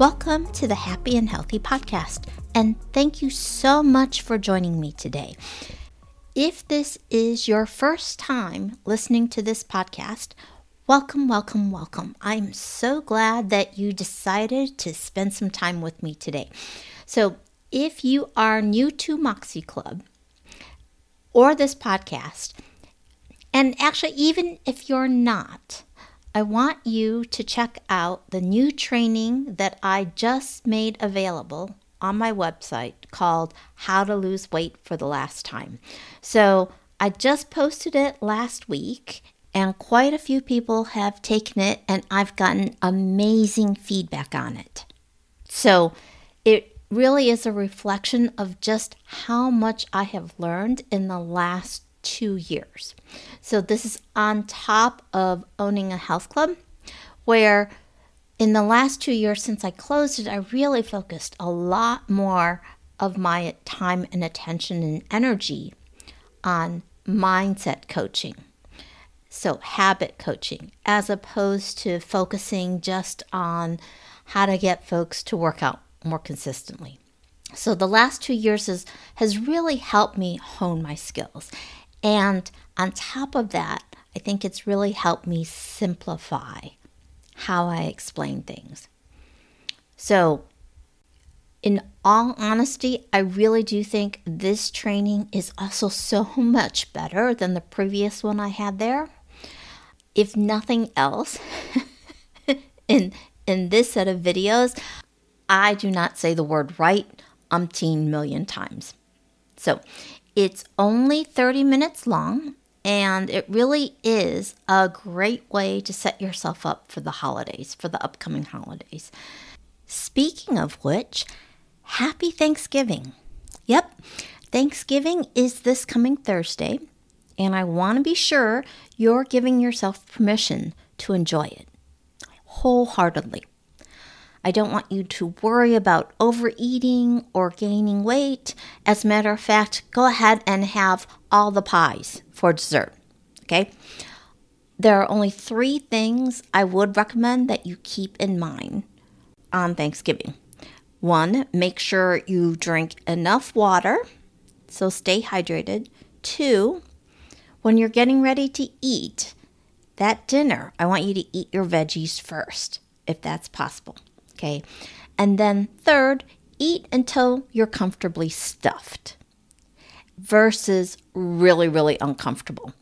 Welcome to the Happy and Healthy Podcast, and thank you so much for joining me today. If this is your first time listening to this podcast, welcome, welcome, welcome. I'm so glad that you decided to spend some time with me today. So, if you are new to Moxie Club or this podcast, and actually, even if you're not, I want you to check out the new training that I just made available on my website called How to Lose Weight for the Last Time. So I just posted it last week, and quite a few people have taken it, and I've gotten amazing feedback on it. So it really is a reflection of just how much I have learned in the last two years. So, this is on top of owning a health club, where in the last two years since I closed it, I really focused a lot more of my time and attention and energy on mindset coaching. So, habit coaching, as opposed to focusing just on how to get folks to work out more consistently. So, the last two years has, has really helped me hone my skills. And on top of that, I think it's really helped me simplify how I explain things. So, in all honesty, I really do think this training is also so much better than the previous one I had there. If nothing else, in in this set of videos, I do not say the word right umpteen million times. So, it's only 30 minutes long, and it really is a great way to set yourself up for the holidays, for the upcoming holidays. Speaking of which, happy Thanksgiving. Yep, Thanksgiving is this coming Thursday, and I want to be sure you're giving yourself permission to enjoy it wholeheartedly. I don't want you to worry about overeating or gaining weight. As a matter of fact, go ahead and have all the pies for dessert. Okay? There are only three things I would recommend that you keep in mind on Thanksgiving. One, make sure you drink enough water, so stay hydrated. Two, when you're getting ready to eat that dinner, I want you to eat your veggies first, if that's possible. Okay. And then third, eat until you're comfortably stuffed versus really, really uncomfortable.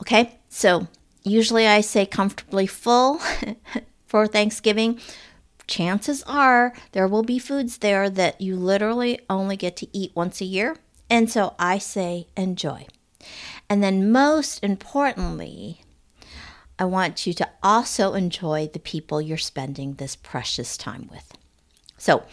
Okay. So usually I say comfortably full for Thanksgiving. Chances are there will be foods there that you literally only get to eat once a year. And so I say enjoy. And then, most importantly, I want you to also enjoy the people you're spending this precious time with. So,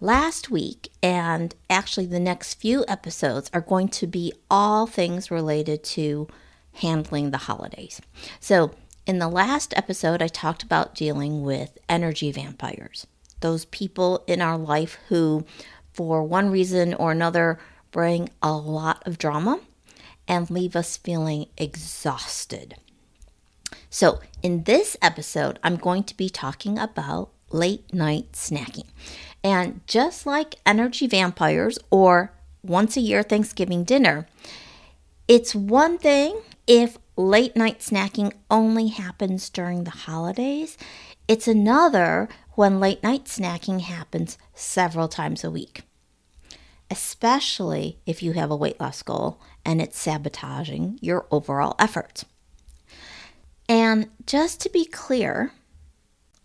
last week and actually the next few episodes are going to be all things related to handling the holidays. So, in the last episode, I talked about dealing with energy vampires, those people in our life who, for one reason or another, bring a lot of drama and leave us feeling exhausted. So, in this episode, I'm going to be talking about late night snacking. And just like energy vampires or once a year Thanksgiving dinner, it's one thing if late night snacking only happens during the holidays, it's another when late night snacking happens several times a week, especially if you have a weight loss goal and it's sabotaging your overall efforts. And just to be clear,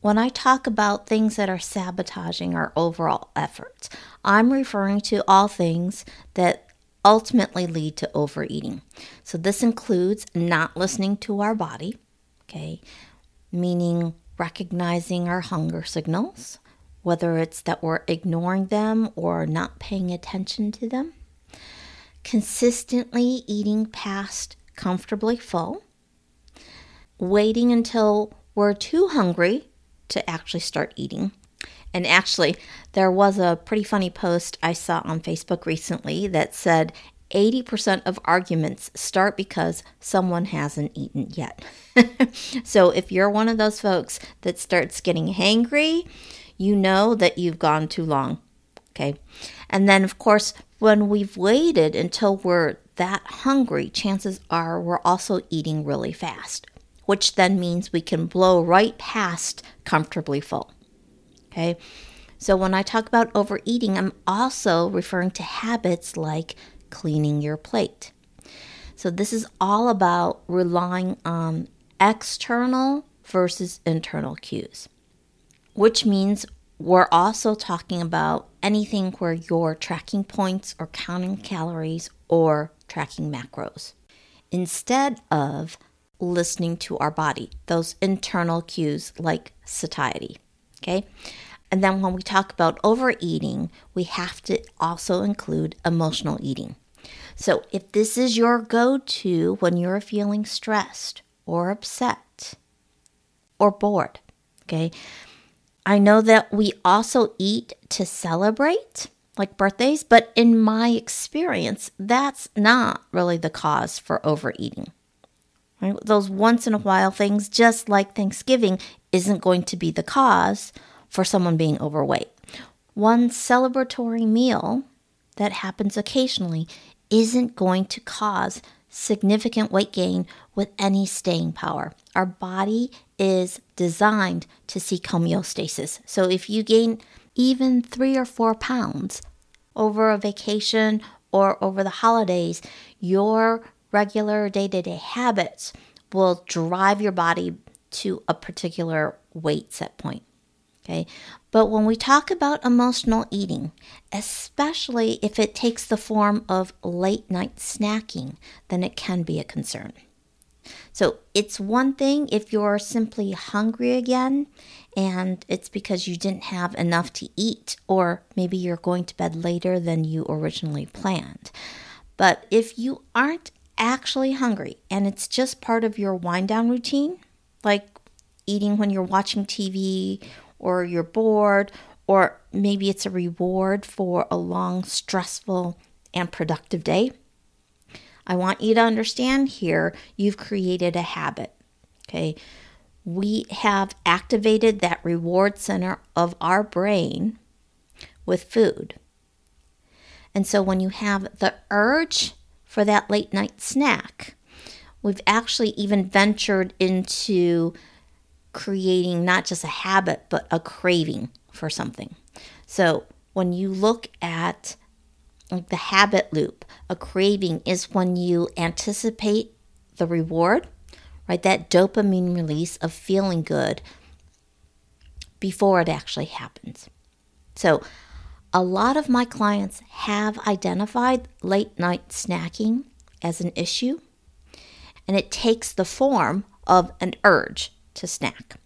when I talk about things that are sabotaging our overall efforts, I'm referring to all things that ultimately lead to overeating. So this includes not listening to our body, okay, meaning recognizing our hunger signals, whether it's that we're ignoring them or not paying attention to them. Consistently eating past comfortably full. Waiting until we're too hungry to actually start eating. And actually, there was a pretty funny post I saw on Facebook recently that said 80% of arguments start because someone hasn't eaten yet. so if you're one of those folks that starts getting hangry, you know that you've gone too long. Okay. And then, of course, when we've waited until we're that hungry, chances are we're also eating really fast, which then means we can blow right past comfortably full. Okay. So when I talk about overeating, I'm also referring to habits like cleaning your plate. So, this is all about relying on external versus internal cues, which means we're also talking about anything where you're tracking points or counting calories or tracking macros instead of listening to our body, those internal cues like satiety. Okay. And then when we talk about overeating, we have to also include emotional eating. So if this is your go to when you're feeling stressed or upset or bored, okay, I know that we also eat to celebrate, like birthdays, but in my experience, that's not really the cause for overeating. Right? Those once in a while things, just like Thanksgiving, isn't going to be the cause for someone being overweight. One celebratory meal that happens occasionally isn't going to cause significant weight gain with any staying power. Our body is designed to seek homeostasis. So if you gain even three or four pounds over a vacation or over the holidays, your regular day to day habits will drive your body to a particular weight set point. Okay. But when we talk about emotional eating, especially if it takes the form of late night snacking, then it can be a concern. So it's one thing if you're simply hungry again and it's because you didn't have enough to eat, or maybe you're going to bed later than you originally planned. But if you aren't actually hungry and it's just part of your wind down routine, like eating when you're watching TV or you're bored, or maybe it's a reward for a long, stressful, and productive day. I want you to understand here you've created a habit. Okay. We have activated that reward center of our brain with food. And so when you have the urge for that late night snack, we've actually even ventured into creating not just a habit, but a craving for something. So when you look at the habit loop, a craving is when you anticipate the reward, right? That dopamine release of feeling good before it actually happens. So, a lot of my clients have identified late night snacking as an issue, and it takes the form of an urge to snack.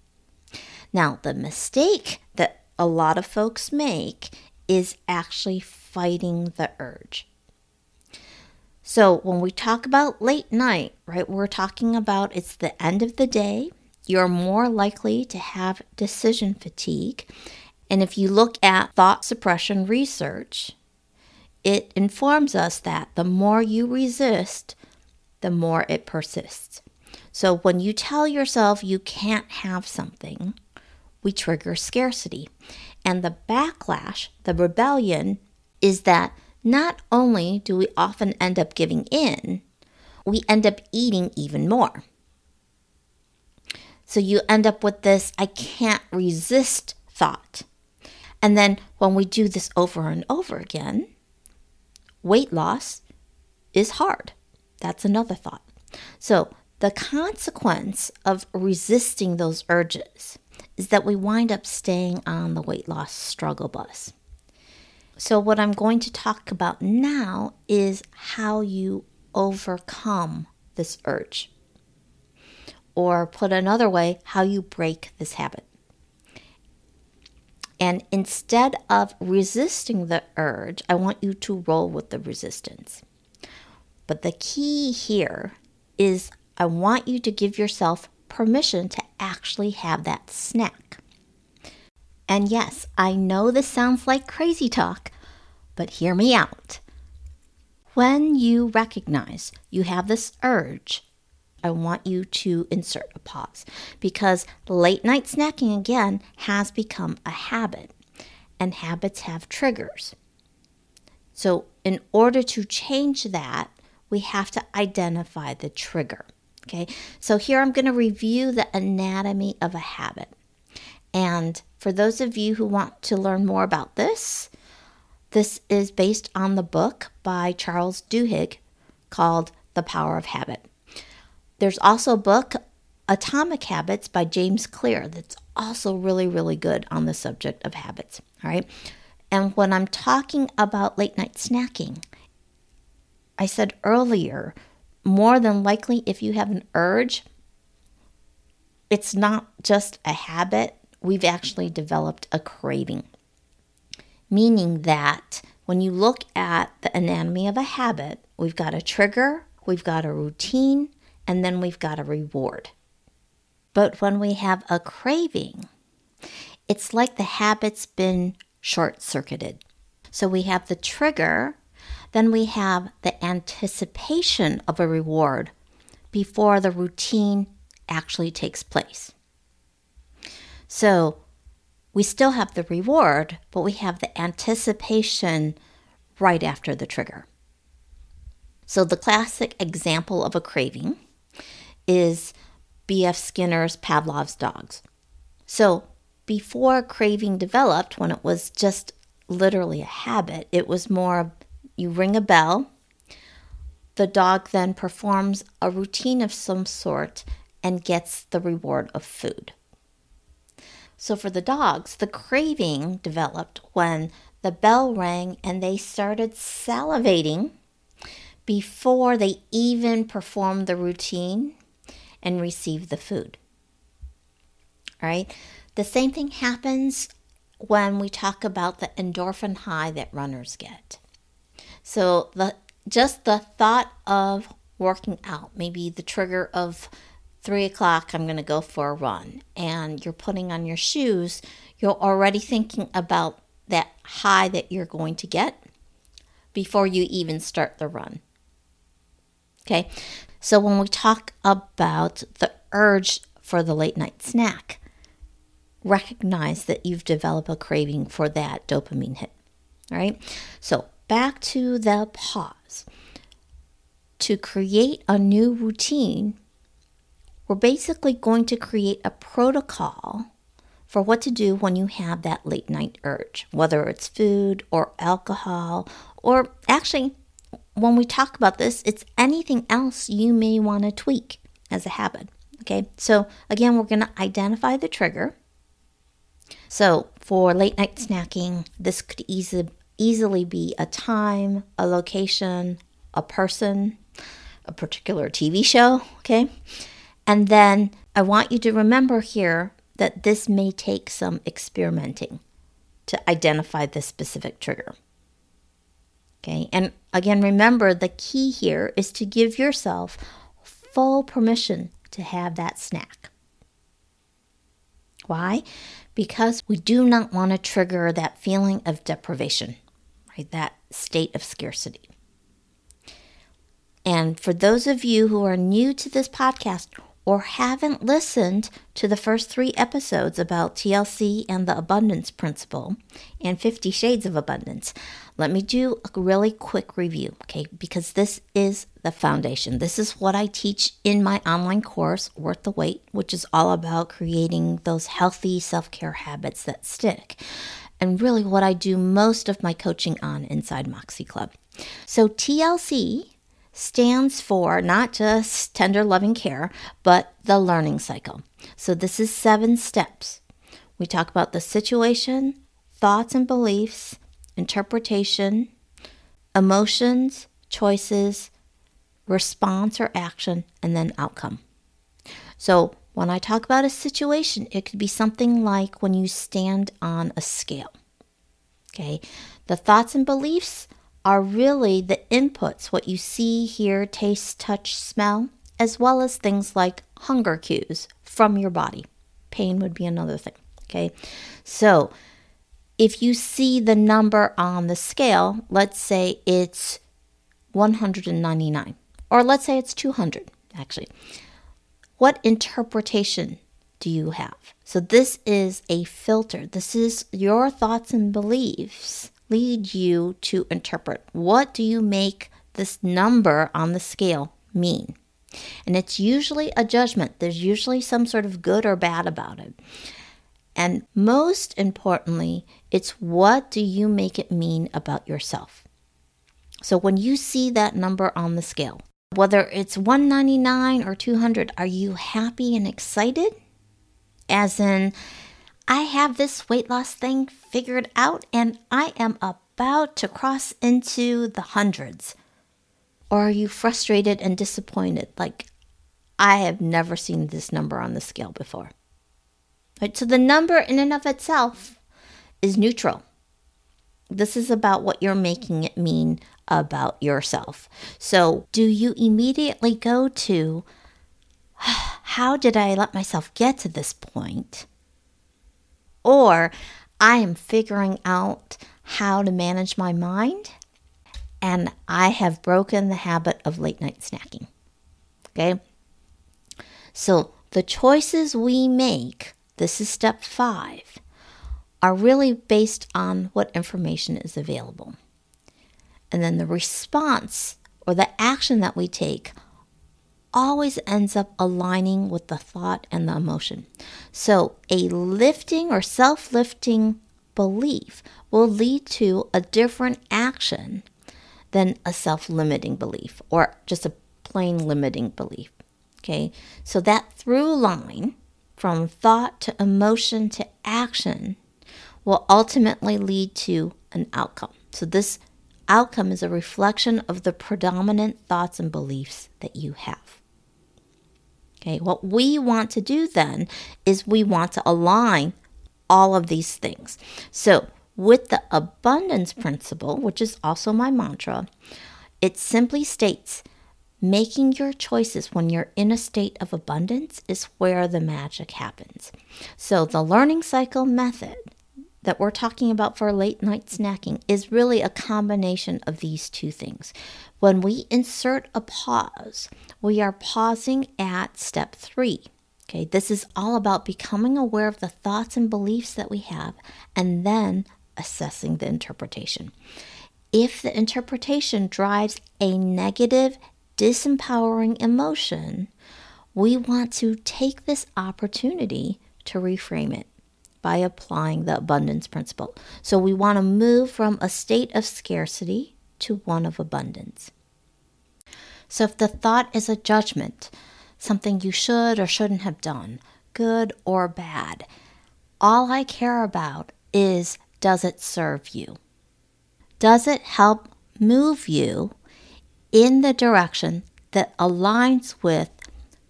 Now, the mistake that a lot of folks make is actually fighting the urge. So, when we talk about late night, right, we're talking about it's the end of the day. You're more likely to have decision fatigue. And if you look at thought suppression research, it informs us that the more you resist, the more it persists. So when you tell yourself you can't have something, we trigger scarcity. And the backlash, the rebellion, is that not only do we often end up giving in, we end up eating even more. So you end up with this I can't resist thought. And then when we do this over and over again, weight loss is hard. That's another thought. So the consequence of resisting those urges is that we wind up staying on the weight loss struggle bus. So, what I'm going to talk about now is how you overcome this urge. Or, put another way, how you break this habit. And instead of resisting the urge, I want you to roll with the resistance. But the key here is I want you to give yourself permission to actually have that snack. And yes, I know this sounds like crazy talk, but hear me out. When you recognize you have this urge, I want you to insert a pause because late night snacking again has become a habit, and habits have triggers. So, in order to change that, we have to identify the trigger. Okay, so here I'm going to review the anatomy of a habit. And for those of you who want to learn more about this, this is based on the book by Charles Duhigg called The Power of Habit. There's also a book, Atomic Habits by James Clear, that's also really, really good on the subject of habits. All right. And when I'm talking about late night snacking, I said earlier, more than likely, if you have an urge, it's not just a habit, we've actually developed a craving. Meaning that when you look at the anatomy of a habit, we've got a trigger, we've got a routine, and then we've got a reward. But when we have a craving, it's like the habit's been short circuited. So we have the trigger, then we have the anticipation of a reward before the routine actually takes place. So we still have the reward, but we have the anticipation right after the trigger. So the classic example of a craving is B.F. Skinner's Pavlov's dogs. So before craving developed, when it was just literally a habit, it was more you ring a bell. The dog then performs a routine of some sort and gets the reward of food. So, for the dogs, the craving developed when the bell rang and they started salivating before they even performed the routine and received the food. All right? The same thing happens when we talk about the endorphin high that runners get. So the just the thought of working out, maybe the trigger of three o'clock, I'm going to go for a run, and you're putting on your shoes, you're already thinking about that high that you're going to get before you even start the run. Okay, so when we talk about the urge for the late night snack, recognize that you've developed a craving for that dopamine hit. All right, so back to the pause. To create a new routine, we're basically going to create a protocol for what to do when you have that late night urge, whether it's food or alcohol, or actually, when we talk about this, it's anything else you may want to tweak as a habit. Okay, so again, we're going to identify the trigger. So for late night snacking, this could easily easily be a time, a location, a person, a particular TV show, okay? And then I want you to remember here that this may take some experimenting to identify the specific trigger. Okay, and again, remember the key here is to give yourself full permission to have that snack. Why? Because we do not want to trigger that feeling of deprivation right? That state of scarcity. And for those of you who are new to this podcast or haven't listened to the first three episodes about TLC and the abundance principle and 50 shades of abundance, let me do a really quick review, okay? Because this is the foundation. This is what I teach in my online course, Worth the Wait, which is all about creating those healthy self care habits that stick and really what I do most of my coaching on inside Moxie Club. So, TLC stands for not just tender loving care, but the learning cycle. So, this is seven steps. We talk about the situation, thoughts and beliefs, interpretation, emotions, choices, response or action, and then outcome. So, When I talk about a situation, it could be something like when you stand on a scale. Okay, the thoughts and beliefs are really the inputs, what you see, hear, taste, touch, smell, as well as things like hunger cues from your body. Pain would be another thing. Okay, so if you see the number on the scale, let's say it's 199, or let's say it's 200, actually, what interpretation do you have? So, this is a filter. This is your thoughts and beliefs lead you to interpret. What do you make this number on the scale mean? And it's usually a judgment. There's usually some sort of good or bad about it. And most importantly, it's what do you make it mean about yourself? So when you see that number on the scale, whether it's 199 or 200, are you happy and excited? As in, I have this weight loss thing figured out and I am about to cross into the hundreds. Or are you frustrated and disappointed? Like, I have never seen this number on the scale before. Right? So the number in and of itself is neutral. This is about what you're making it mean about yourself. So, do you immediately go to how did I let myself get to this point? Or I am figuring out how to manage my mind and I have broken the habit of late night snacking. Okay? So, the choices we make this is step five, are really based on what information is available. And then the response or the action that we take always ends up aligning with the thought and the emotion. So, a lifting or self lifting belief will lead to a different action than a self limiting belief or just a plain limiting belief. Okay, so that through line from thought to emotion to action will ultimately lead to an outcome. So, this outcome is a reflection of the predominant thoughts and beliefs that you have. Okay, what we want to do then is we want to align all of these things. So, with the abundance principle, which is also my mantra, it simply states Making your choices when you're in a state of abundance is where the magic happens. So, the learning cycle method that we're talking about for late night snacking is really a combination of these two things. When we insert a pause, we are pausing at step three. Okay, this is all about becoming aware of the thoughts and beliefs that we have and then assessing the interpretation. If the interpretation drives a negative disempowering emotion, we want to take this opportunity to reframe it by applying the abundance principle. So we want to move from a state of scarcity to one of abundance. So if the thought is a judgment, something you should or shouldn't have done, good or bad, all I care about is does it serve you? Does it help move you in the direction that aligns with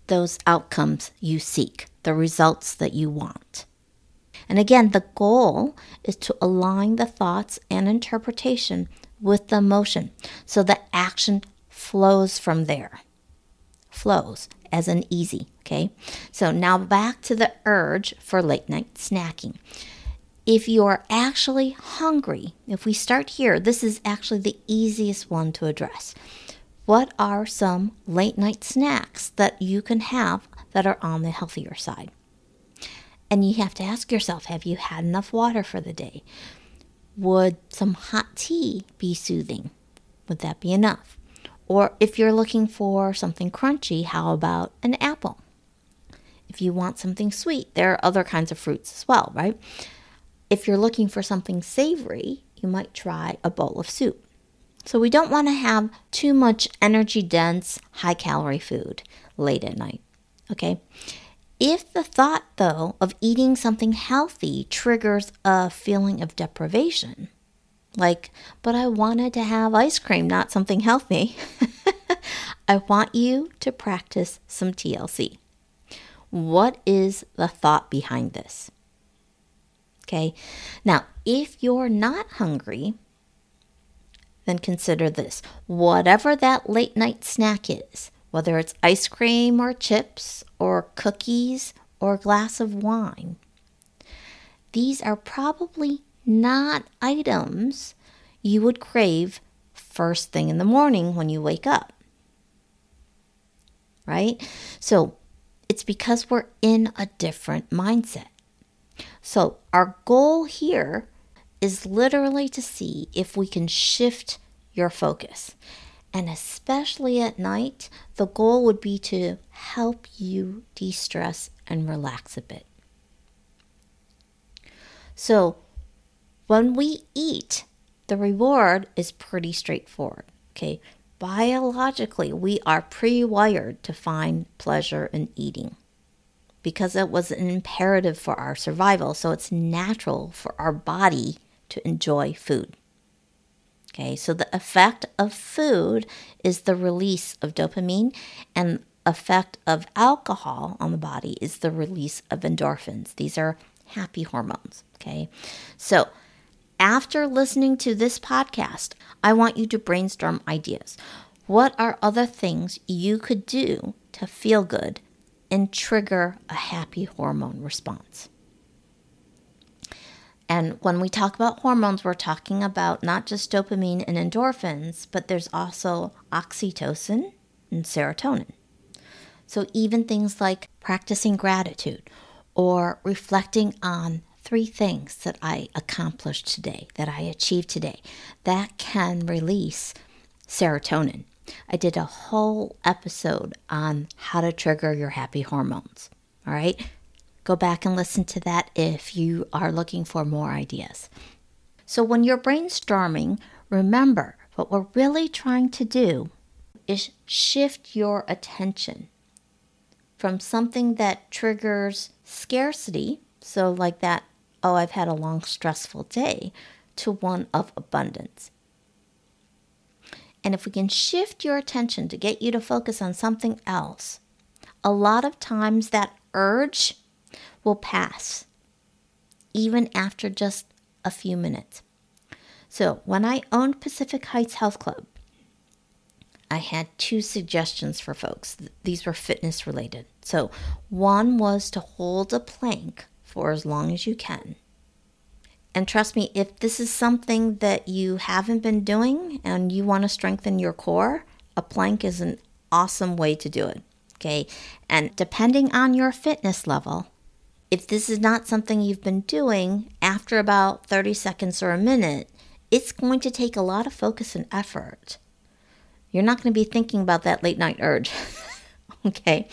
those outcomes you seek, the results that you want. And again, the goal is to align the thoughts and interpretation with the emotion so the action flows from there. Flows as an easy, okay? So now back to the urge for late night snacking. If you're actually hungry, if we start here, this is actually the easiest one to address what are some late night snacks that you can have that are on the healthier side? And you have to ask yourself have you had enough water for the day? Would some hot tea be soothing? Would that be enough? Or if you're looking for something crunchy, how about an apple? If you want something sweet, there are other kinds of fruits as well, right? If you're looking for something savory, you might try a bowl of soup. So we don't want to have too much energy dense, high calorie food late at night. Okay? If the thought, though, of eating something healthy triggers a feeling of deprivation, like, but I wanted to have ice cream, not something healthy, I want you to practice some TLC. What is the thought behind this? Okay, now if you're not hungry, then consider this whatever that late night snack is, whether it's ice cream or chips or cookies or a glass of wine, these are probably not items you would crave first thing in the morning when you wake up. Right? So it's because we're in a different mindset. So our goal here is literally to see if we can shift your focus. And especially at night, the goal would be to help you de stress and relax a bit. So, when we eat, the reward is pretty straightforward. Okay, biologically, we are pre wired to find pleasure in eating because it was an imperative for our survival. So, it's natural for our body to enjoy food. Okay, so the effect of food is the release of dopamine, and effect of alcohol on the body is the release of endorphins. These are happy hormones. Okay, so after listening to this podcast, I want you to brainstorm ideas. What are other things you could do to feel good and trigger a happy hormone response? And when we talk about hormones, we're talking about not just dopamine and endorphins, but there's also oxytocin and serotonin. So, even things like practicing gratitude or reflecting on three things that I accomplished today, that I achieved today, that can release serotonin. I did a whole episode on how to trigger your happy hormones. All right. Go back and listen to that if you are looking for more ideas. So, when you're brainstorming, remember what we're really trying to do is shift your attention from something that triggers scarcity, so like that, oh, I've had a long, stressful day, to one of abundance. And if we can shift your attention to get you to focus on something else, a lot of times that urge will pass, even after just a few minutes. So, when I owned Pacific Heights Health Club, I had two suggestions for folks. These were fitness related. So, one was to hold a plank for as long as you can. And trust me, if this is something that you haven't been doing and you want to strengthen your core, a plank is an awesome way to do it. Okay. And depending on your fitness level, if this is not something you've been doing, after about 30 seconds or a minute, it's going to take a lot of focus and effort. You're not going to be thinking about that late night urge. okay.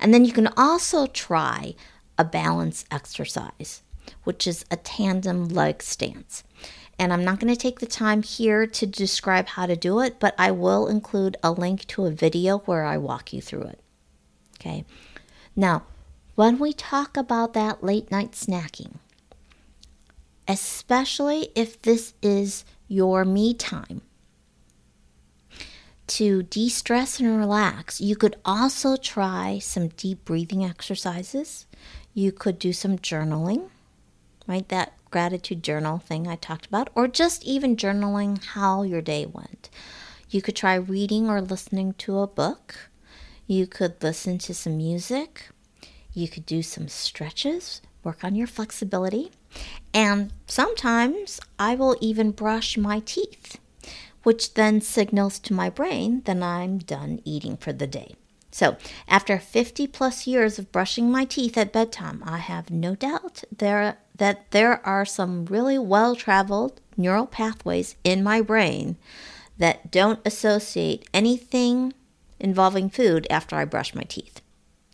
And then you can also try a balance exercise, which is a tandem leg stance. And I'm not going to take the time here to describe how to do it, but I will include a link to a video where I walk you through it. Okay. Now, when we talk about that late night snacking, especially if this is your me time, to de stress and relax, you could also try some deep breathing exercises. You could do some journaling, right? That gratitude journal thing I talked about, or just even journaling how your day went. You could try reading or listening to a book. You could listen to some music. You could do some stretches, work on your flexibility, and sometimes I will even brush my teeth, which then signals to my brain that I'm done eating for the day. So, after 50 plus years of brushing my teeth at bedtime, I have no doubt there that there are some really well-traveled neural pathways in my brain that don't associate anything involving food after I brush my teeth.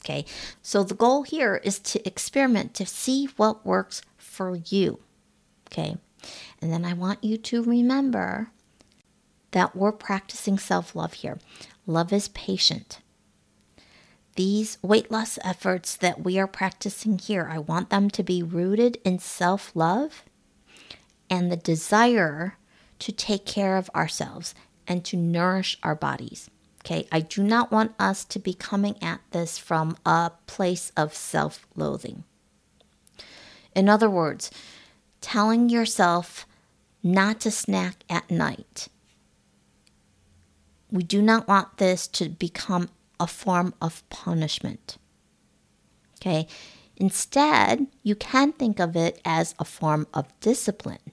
Okay, so the goal here is to experiment to see what works for you. Okay, and then I want you to remember that we're practicing self love here. Love is patient. These weight loss efforts that we are practicing here, I want them to be rooted in self love and the desire to take care of ourselves and to nourish our bodies. Okay, I do not want us to be coming at this from a place of self loathing. In other words, telling yourself not to snack at night. We do not want this to become a form of punishment. Okay, instead, you can think of it as a form of discipline,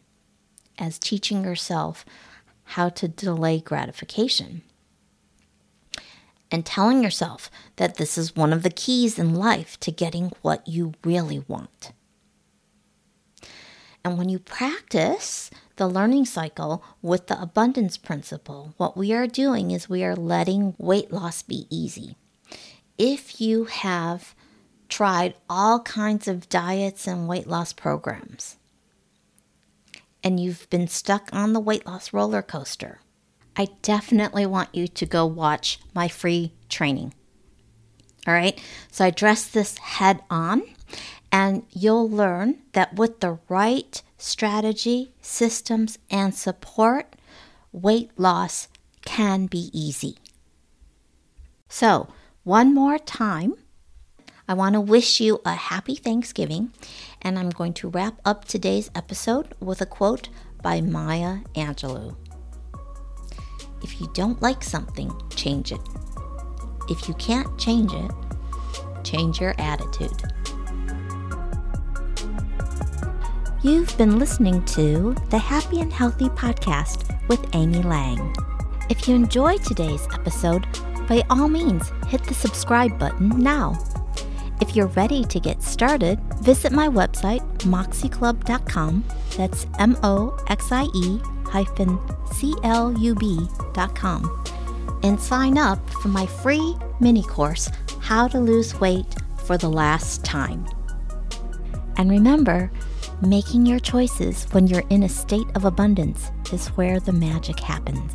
as teaching yourself how to delay gratification and telling yourself that this is one of the keys in life to getting what you really want. And when you practice the learning cycle with the abundance principle, what we are doing is we are letting weight loss be easy. If you have tried all kinds of diets and weight loss programs, and you've been stuck on the weight loss roller coaster, I definitely want you to go watch my free training. All right, so I address this head on, and you'll learn that with the right strategy, systems, and support, weight loss can be easy. So, one more time, I want to wish you a happy Thanksgiving, and I'm going to wrap up today's episode with a quote by Maya Angelou. If you don't like something, change it. If you can't change it, change your attitude. You've been listening to the Happy and Healthy Podcast with Amy Lang. If you enjoyed today's episode, by all means, hit the subscribe button now. If you're ready to get started, visit my website, moxieclub.com. That's M O X I E hyphen and sign up for my free mini course, How to Lose Weight for the Last Time. And remember, making your choices when you're in a state of abundance is where the magic happens.